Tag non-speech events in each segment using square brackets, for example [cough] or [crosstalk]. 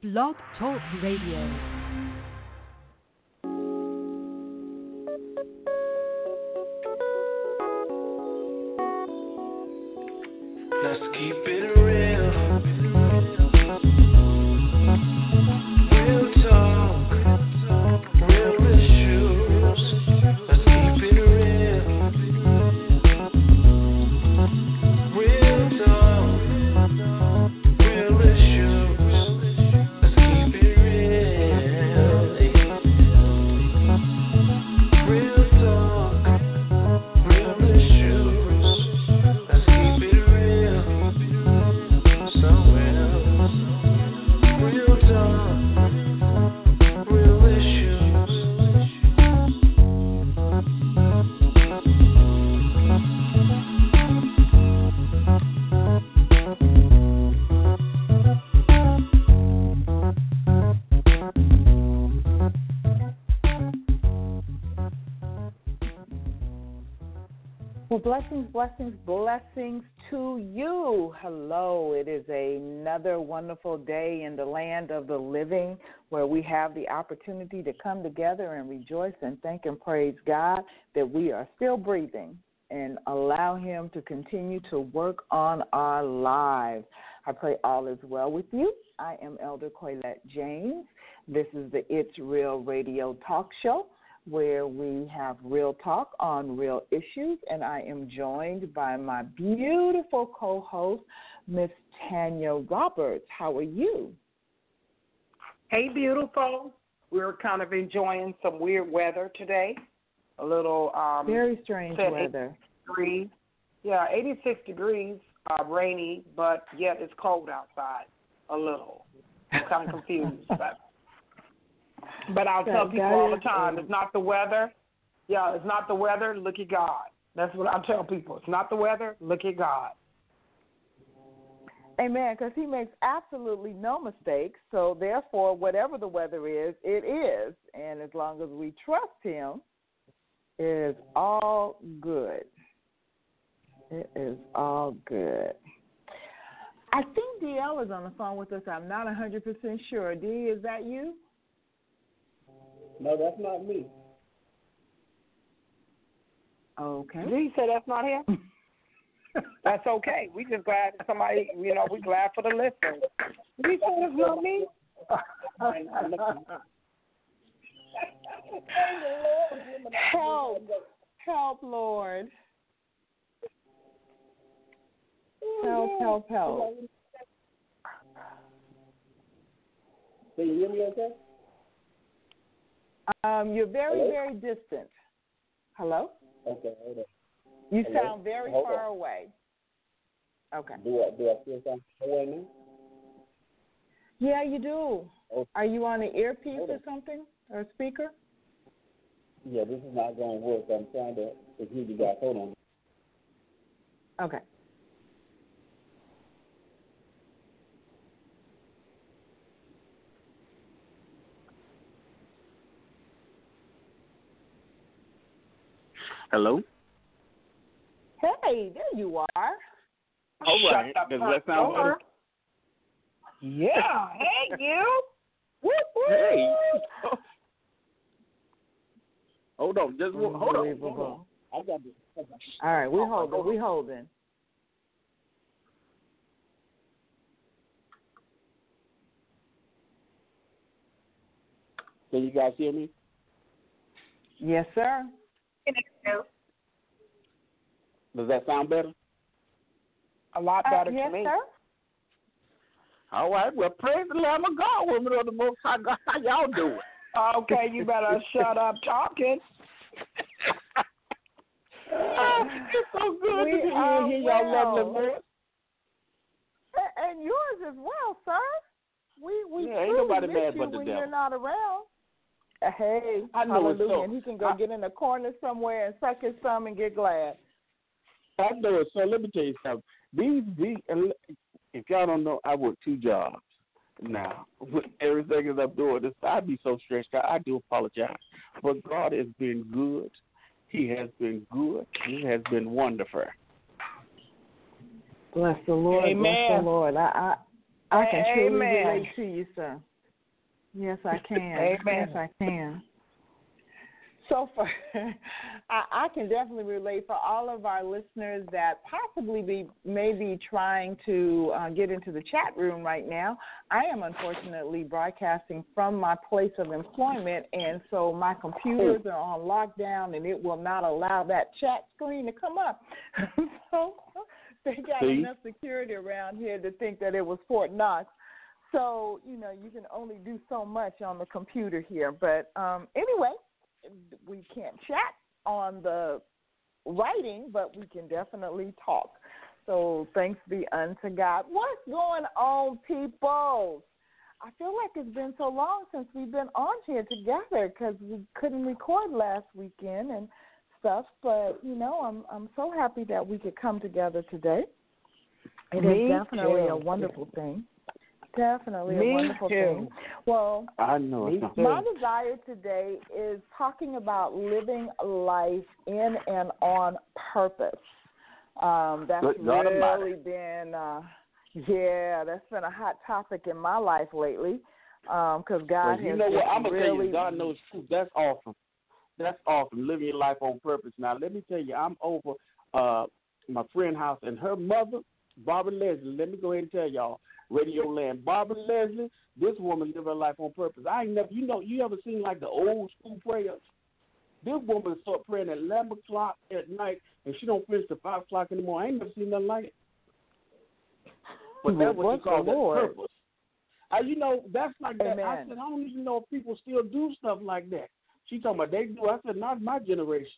Blog Talk Radio. Blessings, blessings, blessings to you. Hello. It is another wonderful day in the land of the living where we have the opportunity to come together and rejoice and thank and praise God that we are still breathing and allow Him to continue to work on our lives. I pray all is well with you. I am Elder Coylette James. This is the It's Real Radio Talk Show where we have real talk on real issues, and I am joined by my beautiful co host, Miss Tanya Roberts. How are you? Hey, beautiful. We're kind of enjoying some weird weather today. A little um, Very strange weather. degrees. Yeah, 86 degrees, uh, rainy, but yet it's cold outside a little. I'm kind of confused. but, but I'll tell people all the time, it's not the weather. Yeah, it's not the weather. Look at God. That's what I tell people. It's not the weather. Look at God. Amen, because he makes absolutely no mistakes. So, therefore, whatever the weather is, it is. And as long as we trust him, it is all good. It is all good. I think DL is on the phone with us. I'm not 100% sure. D, is that you? No, that's not me. Okay. Did he say that's not him? [laughs] That's okay. We just glad somebody, you know, we glad for the listeners. Did he say it's not me? Help. Help, Lord. Help, help, help. Can you hear me okay? Um, you're very, Hello? very distant. Hello? Okay, hold on. You Hello? sound very Hold far on. away. Okay. Do I do I still sound away now? Yeah, you do. Oh. Are you on an earpiece or something? Or a speaker? Yeah, this is not going to work. I'm trying to to hear you guys. Hold on. Okay. Hello. Hey, there you are. All right. Shut the Does that sound door. better? Yeah. Hey, you. Whoop, whoop. Hey. [laughs] Hold on. Just hold on. Hold on. Unbelievable. I got this. All right, we holding. We holding. Can you guys hear me? Yes, sir. Does that sound better? A lot Uh, better yes, to me. sir. All right. Well, praise the Lamb of God, women of the Most High God. How y'all doing? Okay, you better shut up talking. [laughs] it's so good We to be are here. Y'all well. lovely voice. A- And yours as well, sir. We we Yeah, ain't truly nobody miss mad you but the when devil. you're not around. Uh, Hey, I know it's hallelujah! so. And he can go I- get in the corner somewhere and suck his thumb and get glad. I know it. So let me tell you something. These, these, if y'all don't know, I work two jobs now. With everything that I'm doing, this I be so stressed out. I do apologize, but God has been good. He has been good. He has been wonderful. Bless the Lord. Bless Amen. the Lord. I, I I can truly Amen. relate to you, sir. Yes, I can. Amen. Yes, I can. So for [laughs] I, I can definitely relate for all of our listeners that possibly be may be trying to uh, get into the chat room right now. I am unfortunately broadcasting from my place of employment, and so my computers are on lockdown, and it will not allow that chat screen to come up. [laughs] so they got See? enough security around here to think that it was Fort Knox. So you know you can only do so much on the computer here. But um, anyway, we can't chat on the writing, but we can definitely talk. So thanks be unto God. What's going on, people? I feel like it's been so long since we've been on here together because we couldn't record last weekend and stuff. But you know, I'm I'm so happy that we could come together today. It Me is definitely too. a wonderful thing. Definitely Me a wonderful too. thing. Well, I know. Me too. my desire today is talking about living life in and on purpose. Um, that's Good really been, uh, yeah, that's been a hot topic in my life lately. Because God Well, you has know what? I'm gonna tell really, you, God knows truth. That's awesome. That's awesome. Living your life on purpose. Now, let me tell you, I'm over uh my friend house and her mother, Barbara Leslie. Let me go ahead and tell y'all, Radio Land, Barbara Leslie. This woman live her life on purpose. I ain't never, you know, you ever seen like the old school prayers? This woman start praying at eleven o'clock at night, and she don't finish till five o'clock in the morning. I ain't never seen nothing like it. But that's what you call that purpose. Uh, you know, that's like that. I said, I don't even know if people still do stuff like that. She talking about they do. I said, not my generation.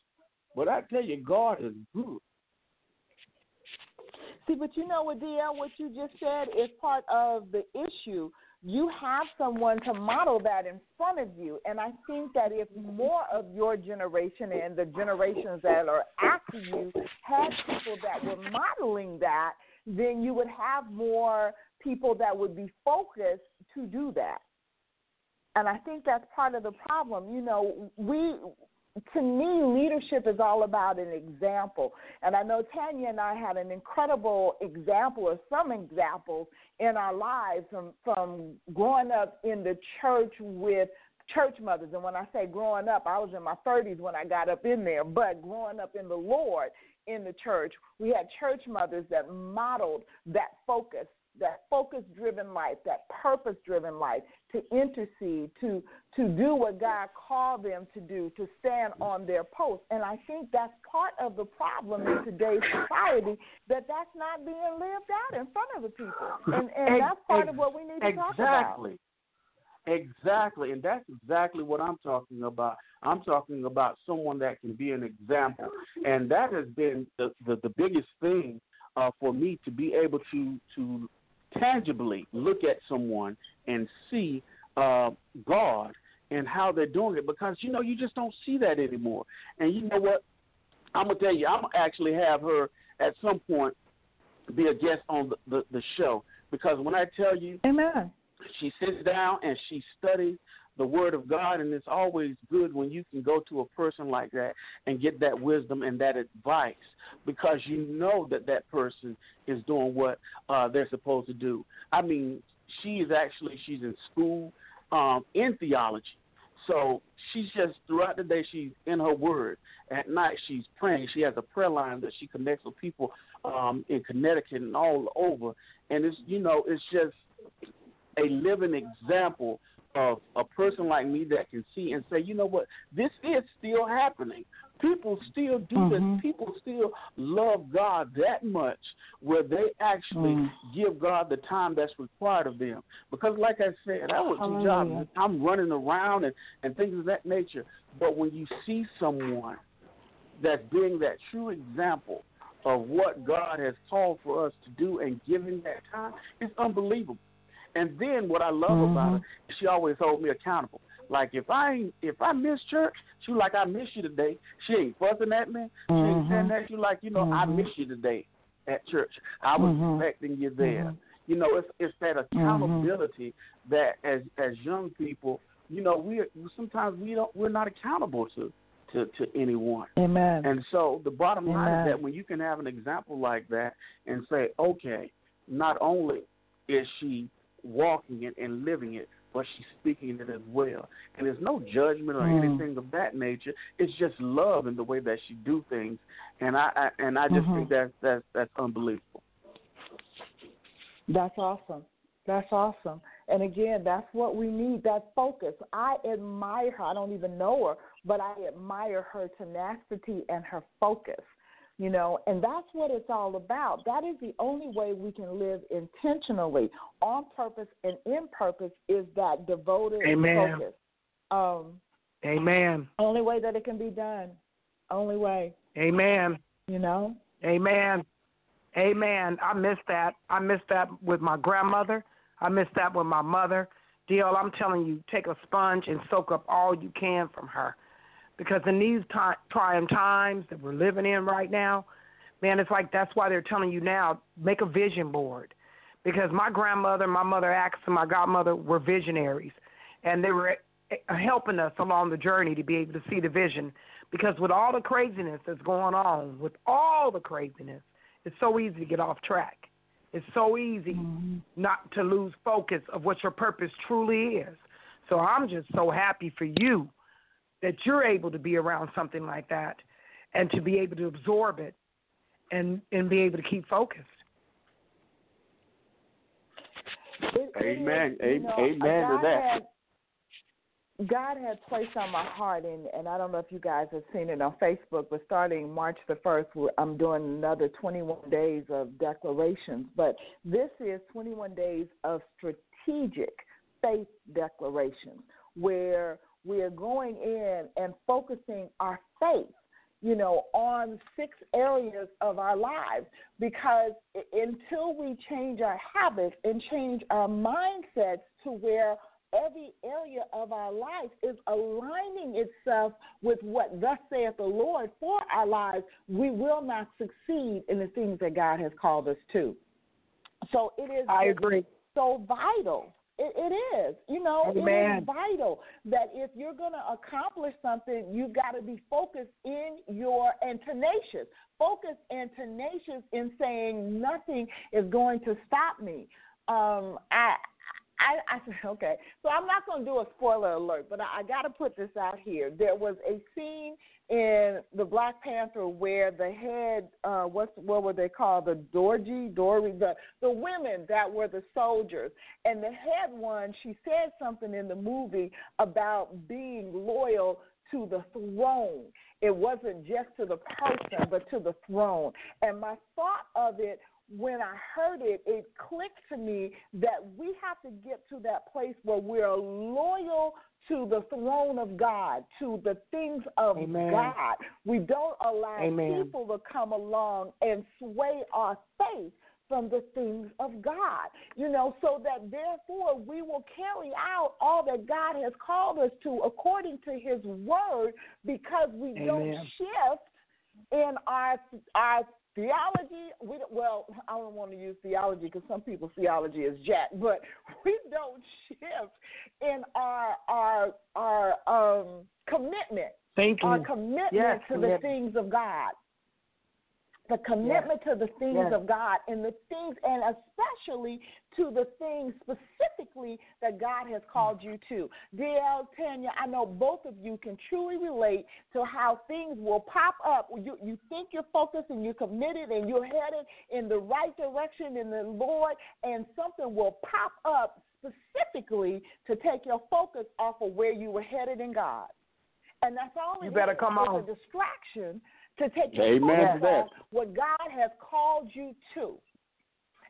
But I tell you, God is good. See, but you know what, DL, what you just said is part of the issue. You have someone to model that in front of you. And I think that if more of your generation and the generations that are after you had people that were modeling that, then you would have more people that would be focused to do that. And I think that's part of the problem. You know, we to me, leadership is all about an example. And I know Tanya and I had an incredible example or some examples in our lives from, from growing up in the church with church mothers. And when I say growing up, I was in my 30s when I got up in there, but growing up in the Lord in the church, we had church mothers that modeled that focus that focus driven life, that purpose driven life, to intercede, to to do what God called them to do, to stand on their post. And I think that's part of the problem in today's society that that's not being lived out in front of the people. And and that's part of what we need to talk about. Exactly. Exactly. And that's exactly what I'm talking about. I'm talking about someone that can be an example. And that has been the, the, the biggest thing uh, for me to be able to to tangibly look at someone and see uh, God and how they're doing it because you know you just don't see that anymore. And you know what? I'm gonna tell you, I'm gonna actually have her at some point be a guest on the, the, the show because when I tell you Amen. she sits down and she studies the word of God and it's always good when you can go to a person like that and get that wisdom and that advice because you know that that person is doing what uh they're supposed to do. I mean, she is actually she's in school um in theology. So she's just throughout the day she's in her word. At night she's praying. She has a prayer line that she connects with people um in Connecticut and all over and it's you know, it's just a living example of a person like me that can see and say, you know what, this is still happening. People still do Mhm. this. People still love God that much where they actually Mm. give God the time that's required of them. Because, like I said, I work two jobs. I'm running around and, and things of that nature. But when you see someone that's being that true example of what God has called for us to do and giving that time, it's unbelievable. And then what I love about her, she always hold me accountable. Like if I ain't- if I miss church, she like I miss you today. She ain't fussing at me. She ain't saying that. She like you know I Mhm. miss you today at church. I was Mhm. expecting you there. You know it's it's that accountability that as as young people, you know we sometimes we don't we're not accountable to to to anyone. Amen. And so the bottom line Amen. is that when you can have an example like that and say, okay, not only is she walking it and living it, but she's speaking it as well. And there's no judgment or Mm. anything of that nature. It's just love in the way that she do things, and I, I and I just Mhm. think that's that's that's unbelievable. That's awesome. That's awesome. And again, that's what we need that focus. I admire her. I don't even know her, but I admire her tenacity and her focus. You know, and that's what it's all about. That is the only way we can live intentionally, on purpose and in purpose, is that devoted Amen. focus. Um, Amen. only way that it can be done. Only way, Amen. you know? Amen. Amen. I miss that. I miss that with my grandmother. I miss that with my mother. DL, I'm telling you, take a sponge and soak up all you can from her. Because in these trying times that we're living in right now, man, it's like that's why they're telling you now make a vision board. Because my grandmother, my mother, Axe, and my godmother were visionaries, and they were eh, helping us along the journey to be able to see the vision. Because with all the craziness that's going on, with all the craziness, it's so easy to get off track. It's so easy not to lose focus of what your purpose truly is. So I'm just so happy for you that you're able to be around something like that and to be able to absorb it and and be able to keep focused. It- it is, Amen. you know, amen to that. Had, God had placed on my heart, and, and I don't know if you guys have seen it on Facebook, but starting March the 1st, I'm doing another 21 days of declarations. But this is 21 days of strategic faith declarations where we are going in and focusing our faith you know, on six areas of our lives because until we change our habits and change our mindsets to where every area of our life is aligning itself with what thus saith the Lord for our lives, we will not succeed in the things that God has called us to. So it is I agree. so vital. It, it is. You know, it Amen. is vital that if you're going to accomplish something, you've got to be focused in your and tenacious. Focused and tenacious in saying nothing is going to stop me. Um, I. I, I said, [laughs] okay, so I'm not going to do a spoiler alert, but I, I got to put this out here. There was a scene in the Black Panther where the head, uh, what's what were they called, the Dorji, Dory, the the women that were the soldiers, and the head one, she said something in the movie about being loyal to the throne. It wasn't just to the person, but to the throne. And my thought of it when I heard it, it clicked to me that we have to get to that place where we're loyal to the throne of God, to the things of Amen. God. We don't allow Amen. people to come along and sway our faith from the things of God. You know, so that therefore we will carry out all that God has called us to according to his word because we don't shift in our our theology. We well, I don't want to use theology because some people's theology is jack, but [laughs] we don't shift our our um, commitment, Thank you. our commitment Yes, to the things of God. The commitment to the things Yes. of God and the things, and especially to the things specifically that God has called you to. DL, Tanya, I know both of you can truly relate to how things will pop up. You, you think you're focused and you're committed and you're headed in the right direction in the Lord, and something will pop up specifically to take your focus off of where you were headed in God. And that's all You better is. come It's on. a distraction to take your Amen focus to off what God has called you to.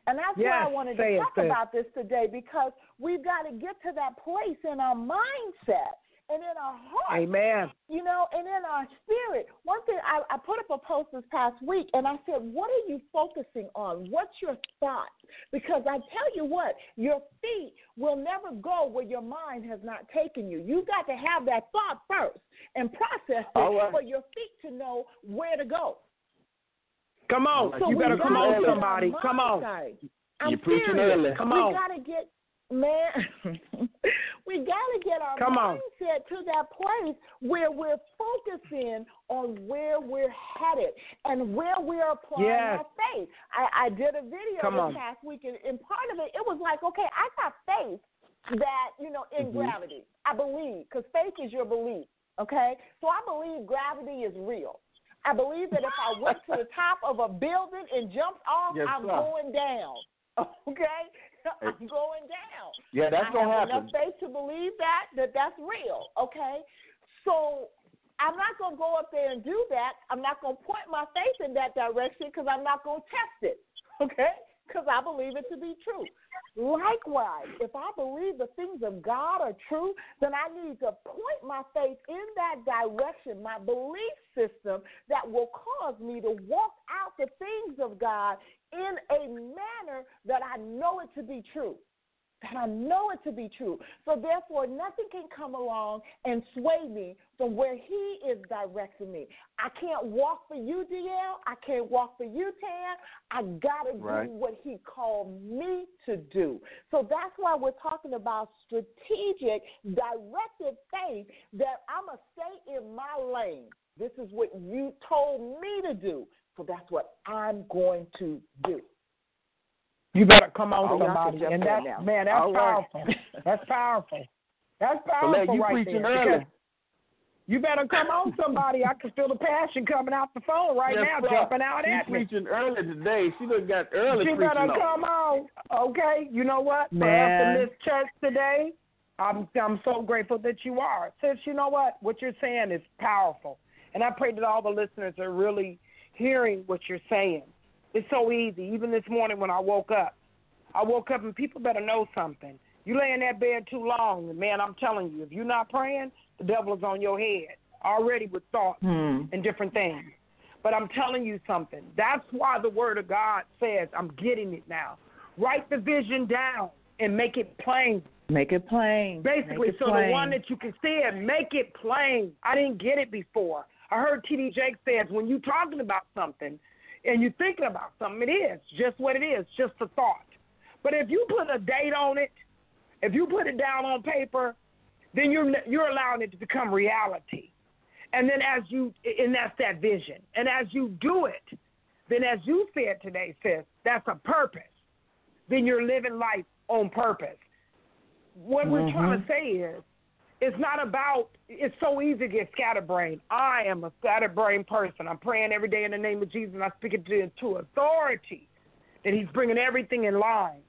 And that's why I wanted to talk sis. about this today because we've got to get to that place in our mindset and in our heart Amen. you know, and in our spirit. One thing I, I put up a post this past week and I said, What are you focusing on? What's your thought? Because I tell you what, your feet will never go where your mind has not taken you. You've got to have that thought first and process it All right. for your feet to know where to go. Come on. So you better come on, somebody. Come on. mindset. I'm You're preaching serious. early. Come we on. gotta get man. [laughs] we gotta get get our Come on. mindset to that place where we're focusing on where we're headed and where we're applying Yes. our faith. I, I did a video Come this on. past week, and, and part of it, it was like, okay, I got faith that, you know, in Mhm. gravity. I believe, because faith is your belief, okay? So I believe gravity is real. I believe that if I went to the [laughs] top of a building and jumped off, Yes, I'm sir. going down, [laughs] okay? [laughs] I'm going down. Yeah, that's I gonna have happen. enough faith to believe that that that's real. Okay, so I'm not gonna go up there and do that. I'm not gonna point my faith in that direction because I'm not gonna test it. [laughs] Okay, because I believe it to be true. Likewise, if I believe the things of God are true, then I need to point my faith in that direction, my belief system that will cause me to walk out the things of God in a manner that I know it to be true. That I know it to be true. So therefore, nothing can come along and sway me from where He is directing me. I can't walk for you, DL. I can't walk for you, Tan. I gotta Right. do what He called me to do. So that's why we're talking about strategic, directed faith. That I'ma stay in my lane. This is what you told me to do. So that's what I'm going to do. You better come on, Oh, somebody. And in that's now. man, that's All right. powerful. That's powerful. That's powerful let you right preaching there. early. You better come on, somebody. I can feel the passion coming out the phone right Yes, now, sir. jumping out She's at me. preaching early today. She done got early You preaching better on. come on. Okay, you know what? For us Man. in this church today, I'm I'm so grateful that you are. Sis, you know what? What you're saying is powerful. And I pray that all the listeners are really hearing what you're saying. It's so easy. Even this morning when I woke up, I woke up and people better know something. You lay in that bed too long, and man, I'm telling you, if you're not praying, the devil is on your head already with thoughts Hmm. and different things. But I'm telling you something. That's why the Word of God says, I'm getting it now. Write the vision down and make it plain. Make it plain. Basically, Make it so plain. the one that you can see it, make it plain. I didn't get it before. I heard T.D. Jakes says when you're talking about something and you're thinking about something, it is just what it is, just a thought. But if you put a date on it, if you put it down on paper, then you're you're allowing it to become reality. And then as you and that's that vision. And as you do it, then as you said today, sis, that's a purpose. Then you're living life on purpose. What we're trying to mm-hmm. say is it's not about it's so easy to get scatterbrained. I am a scatterbrained person. I'm praying every day in the name of Jesus and I speak it to, to authority that he's bringing everything in line.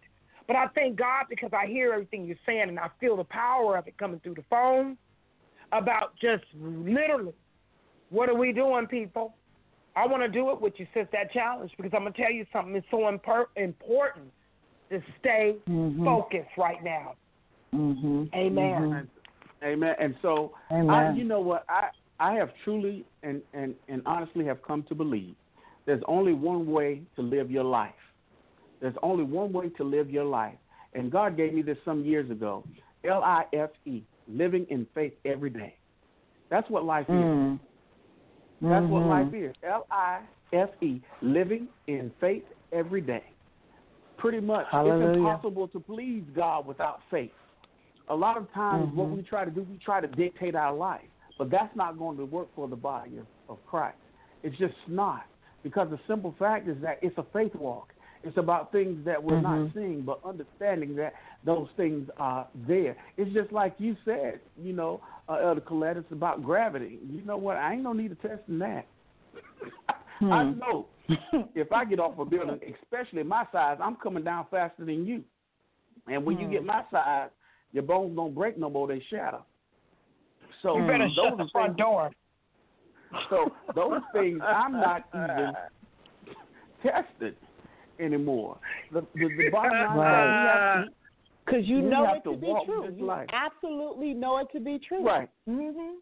But I thank God because I hear everything you're saying and I feel the power of it coming through the phone about just literally what are we doing, people? I want to do it with you, since that challenge, because I'm going to tell you something. It's so imper- important to stay Mhm. focused right now. Mhm. Amen. Amen. And so, I, you know what? I I have truly and, and, and honestly have come to believe there's only one way to live your life. There's only one way to live your life. And God gave me this some years ago. L I F E, living in faith every day. That's what life is. Mm. That's what Mhm. life is. L I F E, living in faith every day. Pretty much. Hallelujah. It's impossible to please God without faith. A lot of times, what Mhm. we try to do, we try to dictate our life, but that's not going to work for the body of, of Christ. It's just not. Because the simple fact is that it's a faith walk. It's about things that we're not Mhm. seeing, but understanding that those things are there. It's just like you said, you know, uh, Elder Colette, it's about gravity. You know what? I ain't no need of testing that. [laughs] I Hmm. know if I get off a building, especially my size, I'm coming down faster than you. And when you Hmm. get my size, your bones don't break no more; they shatter. So You better those shut are the front things, door. So those [laughs] things I'm not even tested anymore. The the, the bottom line is that we Because you We know have it to to be true. this You life. absolutely know it to be true. Right. Mm-hmm.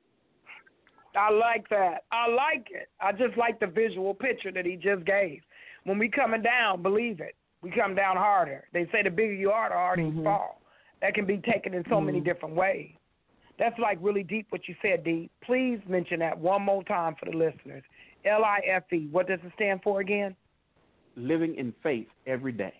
I like that. I like it. I just like the visual picture that he just gave. When we coming down, believe it. We come down harder. They say the bigger you are, the harder you Mhm. fall. That can be taken in so many Mhm. different ways. That's like really deep what you said, Dee. Please mention that one more time for the listeners. L I F E. What does it stand for again? living in faith every day.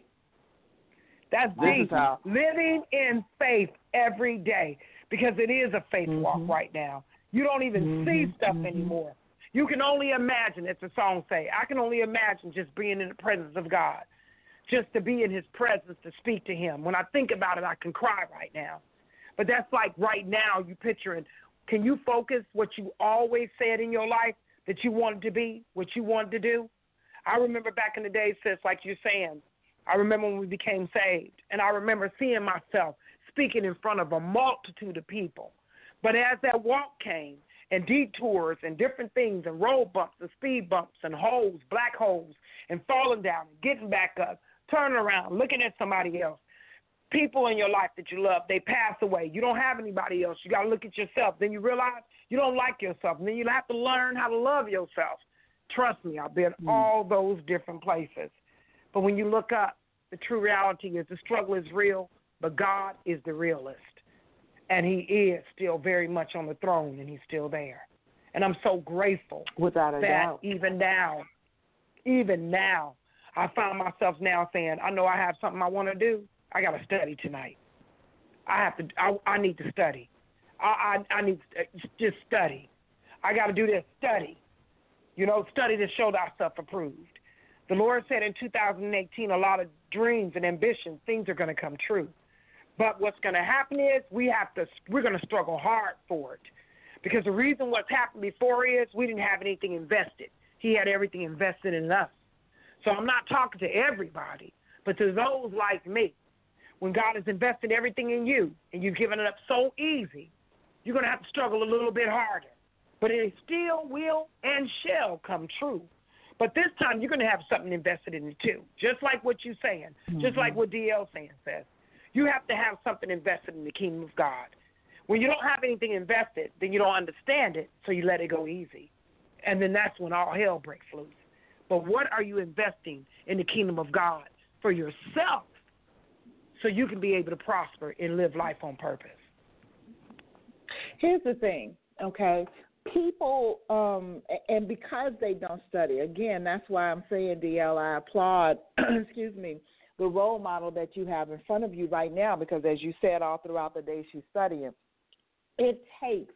That's This deep. how- Living in faith every day. because it is a faith walk Mhm. right now. You don't even see Mhm, stuff mhm. anymore. You can only imagine, as the song say, I can only imagine just being in the presence of God, just to be in His presence to speak to Him. When I think about it, I can cry right now. But that's like right now, you picturing. Can you focus what you always said in your life that you wanted to be, what you wanted to do? I remember back in the day, sis, like you're saying. I remember when we became saved, and I remember seeing myself speaking in front of a multitude of people. But as that walk came, and detours and different things, and road bumps and speed bumps and holes, black holes, and falling down and getting back up, turning around, looking at somebody else. People in your life that you love, they pass away. You don't have anybody else. You got to look at yourself. Then you realize you don't like yourself. And then you have to learn how to love yourself. Trust me, I've been hmm. all those different places. But when you look up, the true reality is the struggle is real, but God is the realist. And He is still very much on the throne, and He's still there. And I'm so grateful Without a that doubt. even now, even now, I find myself now saying, I know I have something I want to do. I got to study tonight. I have to. I, I need to study. I, I I need to uh, just study. I got to do this study. You know, study to show thyself approved. The Lord said in 2018, a lot of dreams and ambitions, things are going to come true. But what's going to happen is we have to. We're going to struggle hard for it, because the reason what's happened before is we didn't have anything invested. He had everything invested in us. So I'm not talking to everybody, but to those like me. When God has invested everything in you and you've given it up so easy, you're going to have to struggle a little bit harder. But it still will and shall come true. But this time you're going to have something invested in you too, just like what you're saying, just like mm-hmm. what DL saying says. You have to have something invested in the kingdom of God. When you don't have anything invested, then you don't understand it, so you let it go easy. And then that's when all hell breaks loose. But what are you investing in the kingdom of God for yourself so you can be able to prosper and live life on purpose? Here's the thing, okay? People, um, and because they don't study, again, that's why I'm saying, DL, I applaud, [clears throat] excuse me, the role model that you have in front of you right now, because as you said all throughout the day, she's studying. It takes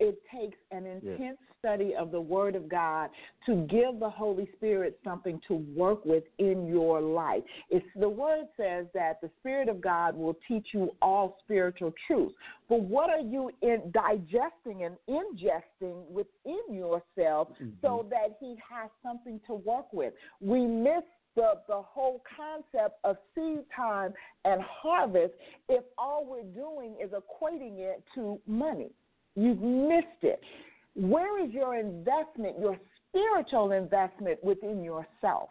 it takes an intense study of the Word of God to give the Holy Spirit something to work with in your life. It's the Word says that the Spirit of God will teach you all spiritual truths. But what are you in digesting and ingesting within yourself mm-hmm. so that He has something to work with? We miss the, the whole concept of seed time and harvest if all we're doing is equating it to money. You've missed it. Where is your investment, your spiritual investment within yourself?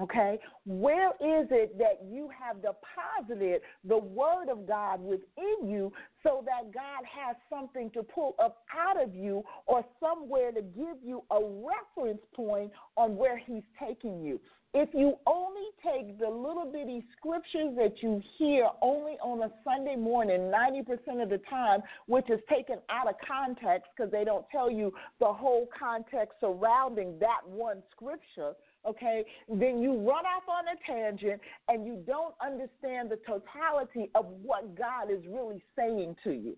Okay? Where is it that you have deposited the Word of God within you so that God has something to pull up out of you or somewhere to give you a reference point on where He's taking you? If you only take the little bitty scriptures that you hear only on a Sunday morning, 90% of the time, which is taken out of context because they don't tell you the whole context surrounding that one scripture, okay, then you run off on a tangent and you don't understand the totality of what God is really saying to you.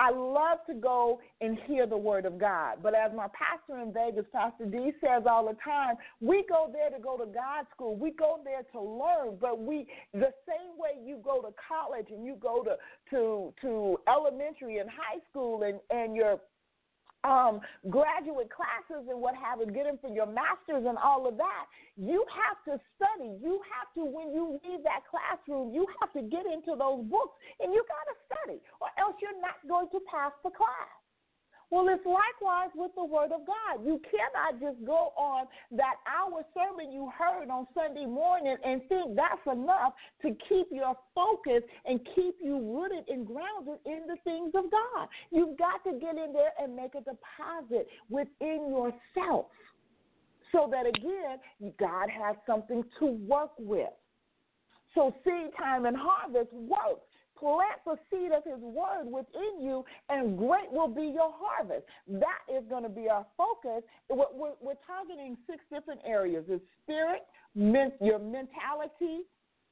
I love to go and hear the word of God. But as my pastor in Vegas, Pastor D says all the time, we go there to go to God school. We go there to learn. But we the same way you go to college and you go to to to elementary and high school and, and your um, graduate classes and what have you, getting for your master's and all of that. You have to study. You have to, when you leave that classroom, you have to get into those books and you got to study, or else you're not going to pass the class. Well, it's likewise with the Word of God. You cannot just go on that hour sermon you heard on Sunday morning and think that's enough to keep your focus and keep you rooted and grounded in the things of God. You've got to get in there and make a deposit within yourself so that, again, God has something to work with. So, seed time and harvest works plant the seed of his word within you, and great will be your harvest. That is going to be our focus. We're, we're, targeting six different areas: it's spirit, men, your mentality,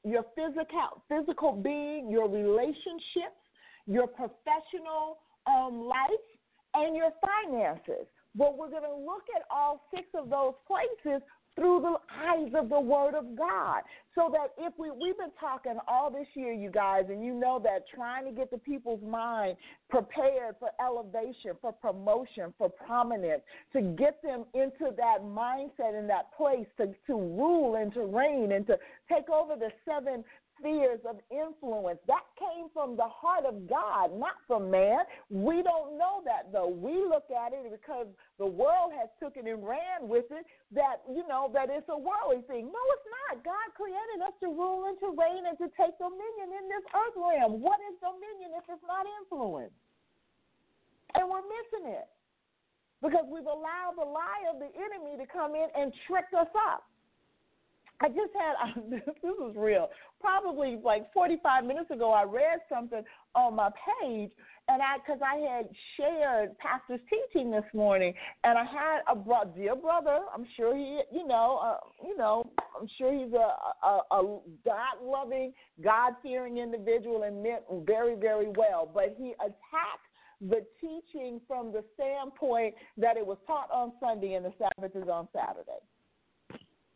your physical physical being, your relationships, your professional um, life, and your finances. But we're going to look at all six of those places through the eyes of the Word of God. So that if we, we've been talking all this year, you guys, and you know that trying to get the people's mind prepared for elevation, for promotion, for prominence, to get them into that mindset and that place to, to rule and to reign and to take over the seven spheres of influence. That came from the heart of God, not from man. We don't know that though. We look at it because the world has took it and ran with it that, you know, that it's a worldly thing. No, it's not. God created us to rule and to reign and to take dominion in this earth realm. What is dominion if it's not influence? And we're missing it because we've allowed the lie of the enemy to come in and trick us up. I just had [laughs] this is real. Probably like 45 minutes ago, I read something on my page, and I because I had shared pastor's teaching this morning, and I had a bro- dear brother. I'm sure he, you know, uh, you know, I'm sure he's a a, a God loving, God fearing individual and meant very very well, but he attacked the teaching from the standpoint that it was taught on Sunday and the Sabbath is on Saturday.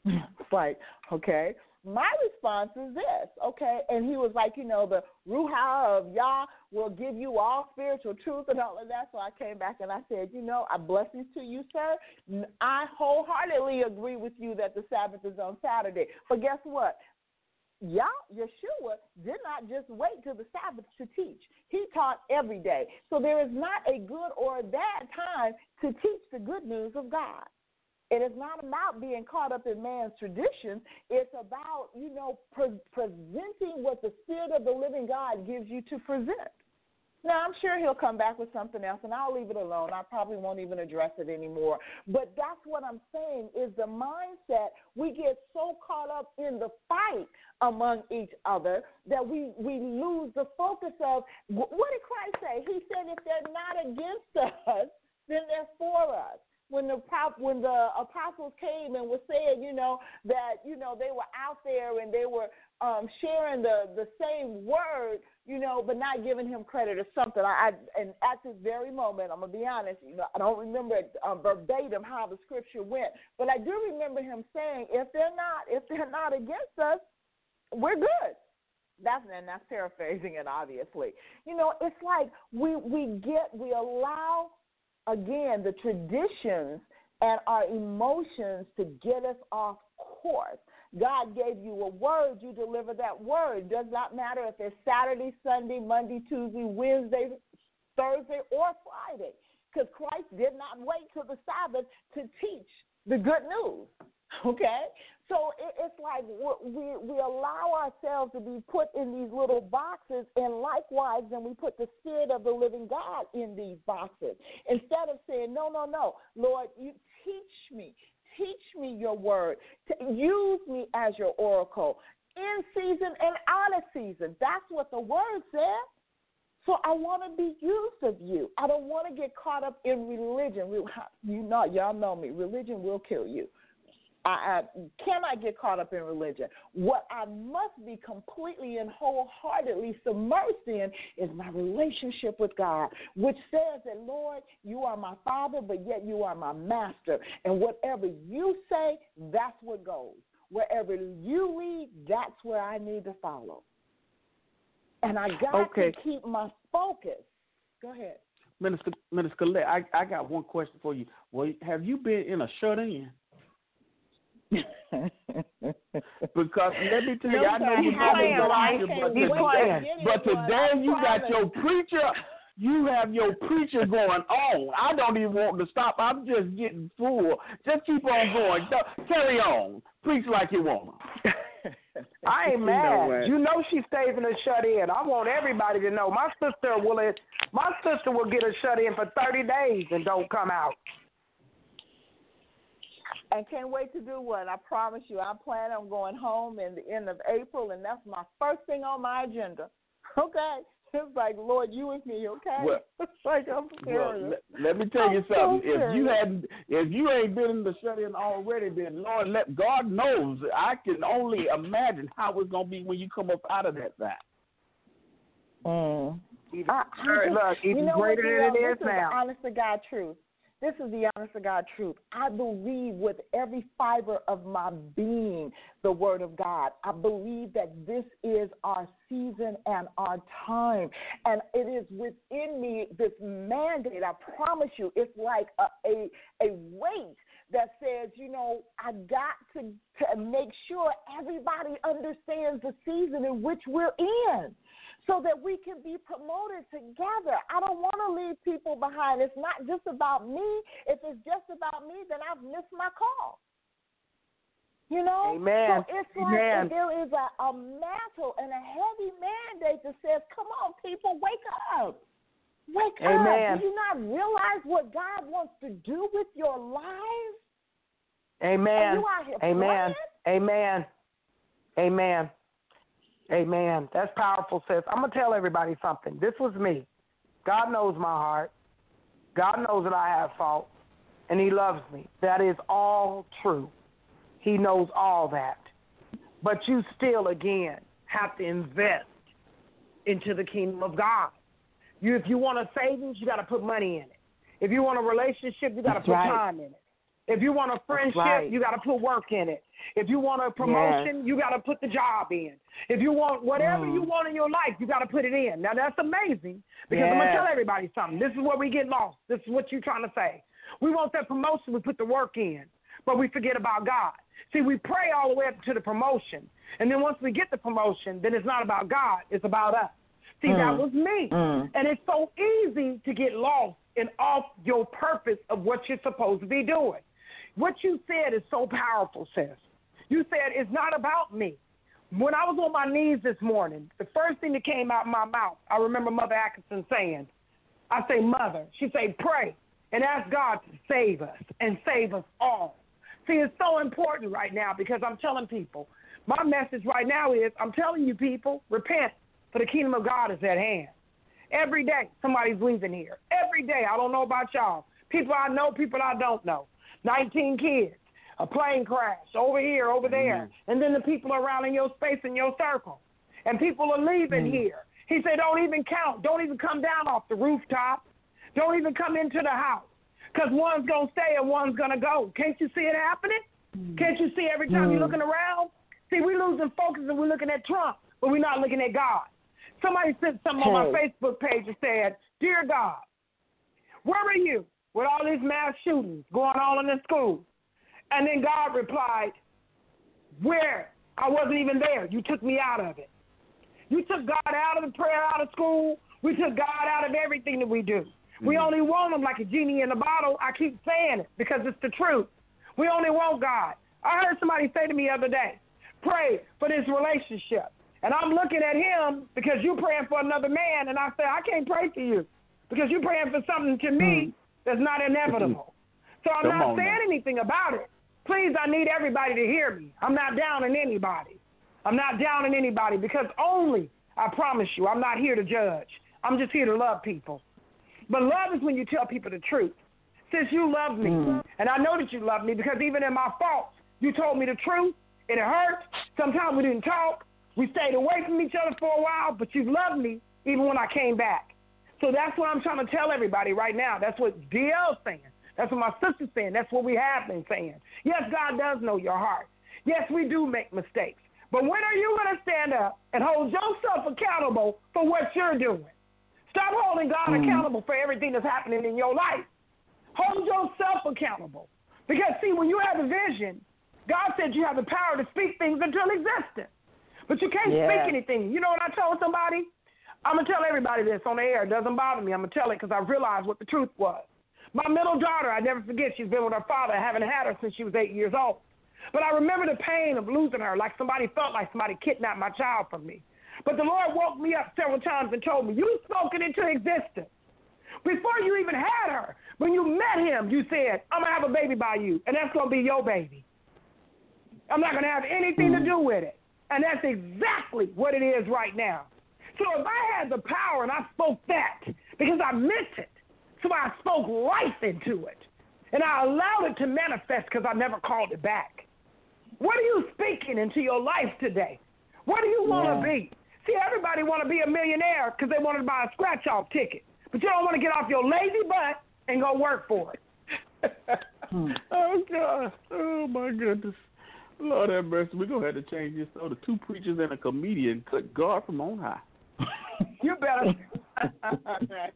[laughs] Like, okay. My response is this, okay? And he was like, you know, the Ruach of Yah will give you all spiritual truth and all of that. So I came back and I said, you know, I blessings to you, sir. I wholeheartedly agree with you that the Sabbath is on Saturday. But guess what? Yah, Yeshua did not just wait till the Sabbath to teach. He taught every day. So there is not a good or a bad time to teach the good news of God. It is not about being caught up in man's traditions. It's about, you know, pre- presenting what the Spirit of the living God gives you to present. Now, I'm sure he'll come back with something else, and I'll leave it alone. I probably won't even address it anymore. But that's what I'm saying is the mindset. We get so caught up in the fight among each other that we, we lose the focus of what did Christ say? He said, if they're not against us, then they're for us when the apostles came and were saying, you know, that you know they were out there and they were um, sharing the the same word, you know, but not giving him credit or something. I, I and at this very moment, I'm gonna be honest, you know, I don't remember um, verbatim how the scripture went, but I do remember him saying, if they're not if they're not against us, we're good that's and that's paraphrasing it obviously you know it's like we we get we allow again, the traditions and our emotions to get us off course. God gave you a word, you deliver that word. Does not matter if it's Saturday, Sunday, Monday, Tuesday, Wednesday, Thursday, or Friday. Because Christ did not wait till the Sabbath to teach the good news. [laughs] Okay? So it's like we we allow ourselves to be put in these little boxes, and likewise, then we put the Spirit of the Living God in these boxes instead of saying, "No, no, no, Lord, you teach me, teach me your word, use me as your oracle in season and out of season." That's what the word says. So I want to be used of you. I don't want to get caught up in religion. [laughs] You know, y'all know me. Religion will kill you. I, I cannot get caught up in religion. What I must be completely and wholeheartedly submersed in is my relationship with God, which says that, Lord, you are my Father, but yet you are my Master. And whatever you say, that's what goes. Wherever you lead, that's where I need to follow. And I got Okay. to keep my focus. Go ahead. Minister Minister I, I got one question for you. Well, have you been in a shut in? [laughs] Because let me tell you, No, I know you He's probably playing, don't like it, but today, but today you got your preacher. You have your preacher going on. I don't even want to stop. I'm just getting full. Just keep on going. Don't- Carry on. Preach like you want. [laughs] I ain't You know mad. You know she stays in a shut in. I want everybody to know. My sister will my sister will get a shut in for thirty days and don't come out. And can't wait to do what? I promise you, I plan on going home in the end of April, and that's my first thing on my agenda. [laughs] Okay, it's like Lord, you with me, okay? Well- [laughs] it's like I'm Well, let, let me tell you I'm so something. If you hadn't, if you ain't been in the shut-in already, then Lord, let God knows. I can only imagine how it's gonna be when you come up out of that thing. Mm. Even, I, I just, look, even you know greater what, than it Darrell? is this now. Is the honest to God truth. This is the honest to God truth. I believe with every fiber of my being the word of God. I believe that this is our season and our time. And it is within me this mandate. I promise you, it's like a, a, a weight that says, you know, I got to, to make sure everybody understands the season in which we're in so that we can be promoted together. I don't want to leave people behind. It's not just about me. If it's just about me, then I've missed my call. You know? Amen. So it's Amen. there is a, a mantle and a heavy mandate that says, come on, people, wake up. Wake Amen. up. Do you not realize what God wants to do with your lives? Amen. And you out here Amen. playing? Amen. Amen. Amen. That's powerful, sis. I'm gonna tell everybody something. This was me. God knows my heart. God knows that I have fault, and He loves me. That is all true. He knows all that. But you still, again, have to invest into the kingdom of God. You, if you want a savings, you got to put money in it. If you want a relationship, you got to put right. time in it. If you want a friendship, right. you got to put work in it. If you want a promotion, you got to put the job in. If you want whatever Mm. you want in your life, you got to put it in. Now that's amazing because I'm gonna tell everybody something. This is where we get lost. This is what you're trying to say. We want that promotion, we put the work in, but we forget about God. See, we pray all the way up to the promotion, and then once we get the promotion, then it's not about God, it's about us. See, that Mm. was me. Mm. And it's so easy to get lost and off your purpose of what you're supposed to be doing. What you said is so powerful, sis. You said it's not about me. When I was on my knees this morning, the first thing that came out of my mouth, I remember Mother Atkinson saying, I say, Mother, she say, pray and ask God to save us and save us all. See, it's so important right now because I'm telling people, my message right now is I'm telling you people, repent, for the kingdom of God is at hand. Every day, somebody's leaving here. Every day, I don't know about y'all. People I know, people I don't know. 19 kids, a plane crash, over here, over there, mm-hmm. and then the people around in your space, in your circle. And people are leaving mm-hmm. here. He said, don't even count. Don't even come down off the rooftop. Don't even come into the house. Because one's going to stay and one's going to go. Can't you see it happening? Mm-hmm. Can't you see every time you're looking around? See, we're losing focus and we're looking at Trump, but we're not looking at God. Somebody sent something on my Facebook page and said, Dear God, where are you with all these mass shootings going on in the schools? And then God replied, Where? I wasn't even there. You took me out of it. You took God out of the prayer, out of school. We took God out of everything that we do. We mm-hmm. only want Him like a genie in a bottle. I keep saying it because it's the truth. We only want God. I heard somebody say to me the other day, pray for this relationship. And I'm looking at him because you're praying for another man, and I say, I can't pray for you because you're praying for something to me mm-hmm. That's not inevitable. So I'm Come not saying now. anything about it. Please, I need everybody to hear me. I'm not down on anybody. I'm not down on anybody because only, I promise you, I'm not here to judge. I'm just here to love people. But love is when you tell people the truth. Since you love me, hmm. and I know that you love me because even in my faults, you told me the truth, it hurt. Sometimes we didn't talk. We stayed away from each other for a while, but you loved me even when I came back. So that's what I'm trying to tell everybody right now. That's what DL's saying. That's what my sister's saying. That's what we have been saying. Yes, God does know your heart. Yes, we do make mistakes. But when are you going to stand up and hold yourself accountable for what you're doing? Stop holding God hmm. accountable for everything that's happening in your life. Hold yourself accountable. Because, see, when you have a vision, God said you have the power to speak things into existence. But you can't Yeah. speak anything. You know what I told somebody? I'm going to tell everybody this on the air. It doesn't bother me. I'm going to tell it because I realized what the truth was. My middle daughter, I never forget, she's been with her father. I haven't had her since she was eight years old. But I remember the pain of losing her, like somebody felt like somebody kidnapped my child from me. But the Lord woke me up several times and told me, You spoke it into existence. Before you even had her, when you met him, you said, I'm going to have a baby by you, and that's going to be your baby. I'm not going to have anything to mm. do with it. And that's exactly what it is right now. So if I had the power and I spoke that because I meant it, so I spoke life into it, and I allowed it to manifest because I never called it back. What are you speaking into your life today? What do you want to Yeah. be? See, everybody want to be a millionaire because they want to buy a scratch off ticket, but you don't want to get off your lazy butt and go work for it. Hmm. [laughs] oh God! Oh my goodness! Lord have mercy. We're gonna have to change this so the two preachers and a comedian cut God from on high. You better. [laughs]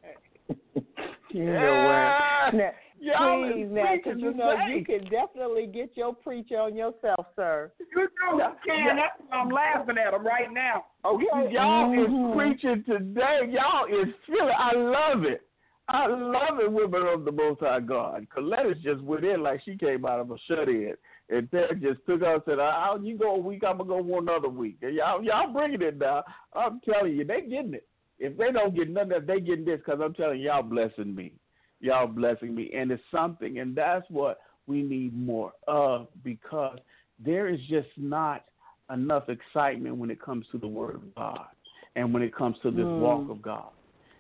You know what? Now, Y'all please, now, because you know you can definitely get your preacher on yourself, sir. You know you can. That's why I'm laughing at him right now. Okay, y'all Mhm. is preaching today. Y'all is feeling. I love it. I love it, women of the Most High God. Coletta's just went in like she came out of a shut in, and Ted just took her and said, "I'll you go a week, I'm gonna go one other week." And y'all, y'all bringing it now. I'm telling you, they getting it. If they don't get nothing, they getting this because I'm telling you, y'all blessing me. Y'all blessing me, and it's something, and that's what we need more of because there is just not enough excitement when it comes to the Word of God and when it comes to this Mm. walk of God.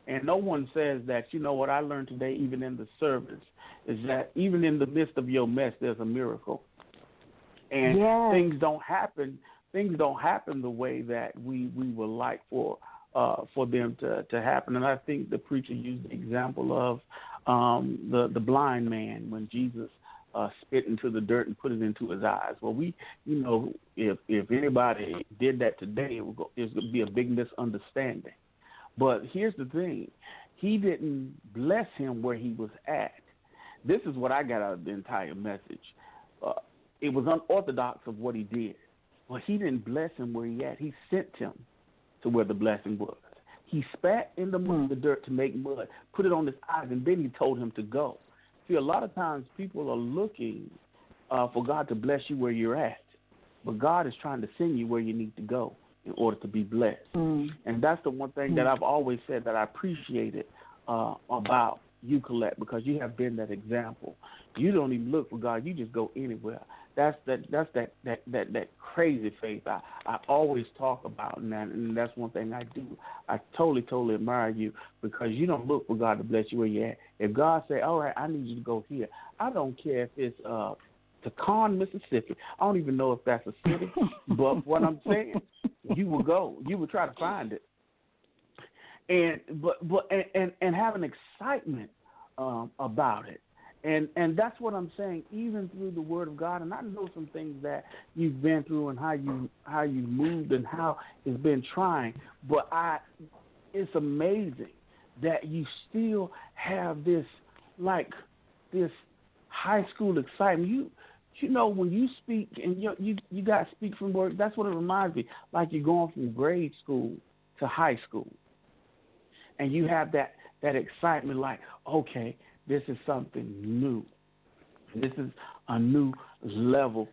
And no one says that, you know what I learned today, even in the service, is that even in the midst of your mess, there's a miracle. And Yes. things don't happen. Things don't happen the way that we we would like for uh, for them to to happen. And I think the preacher used the example of um, the the blind man when Jesus uh, spit into the dirt and put it into his eyes. Well, we you know if if anybody did that today, it would go, it's going to be a big misunderstanding. But here's the thing: he didn't bless him where he was at. This is what I got out of the entire message. Uh, it was unorthodox of what he did. Well, he didn't bless him where he at. He sent him to where the blessing was. He spat in the mud, the dirt to make mud, put it on his eyes, and then he told him to go. See, a lot of times people are looking uh, for God to bless you where you're at, but God is trying to send you where you need to go in order to be blessed. Mm. And that's the one thing that I've always said that I appreciated uh, about you, Colette, because you have been that example. You don't even look for God; you just go anywhere. That's that. That's that. That that that crazy faith. I I always talk about, and, that, and that's one thing I do. I totally totally admire you because you don't look for God to bless you where you're at. If God say, "All right, I need you to go here," I don't care if it's uh, Tacon, Mississippi. I don't even know if that's a city, [laughs] but what I'm saying, you will go. You will try to find it and but but and and, and have an excitement um, about it. And and that's what I'm saying. Even through the Word of God, and I know some things that you've been through and how you how you moved and how it's been trying. But I, it's amazing that you still have this like this high school excitement. You you know when you speak and you you you got speak from work. That's what it reminds me. Like you're going from grade school to high school and you have that that excitement like okay this is something new. This is a new level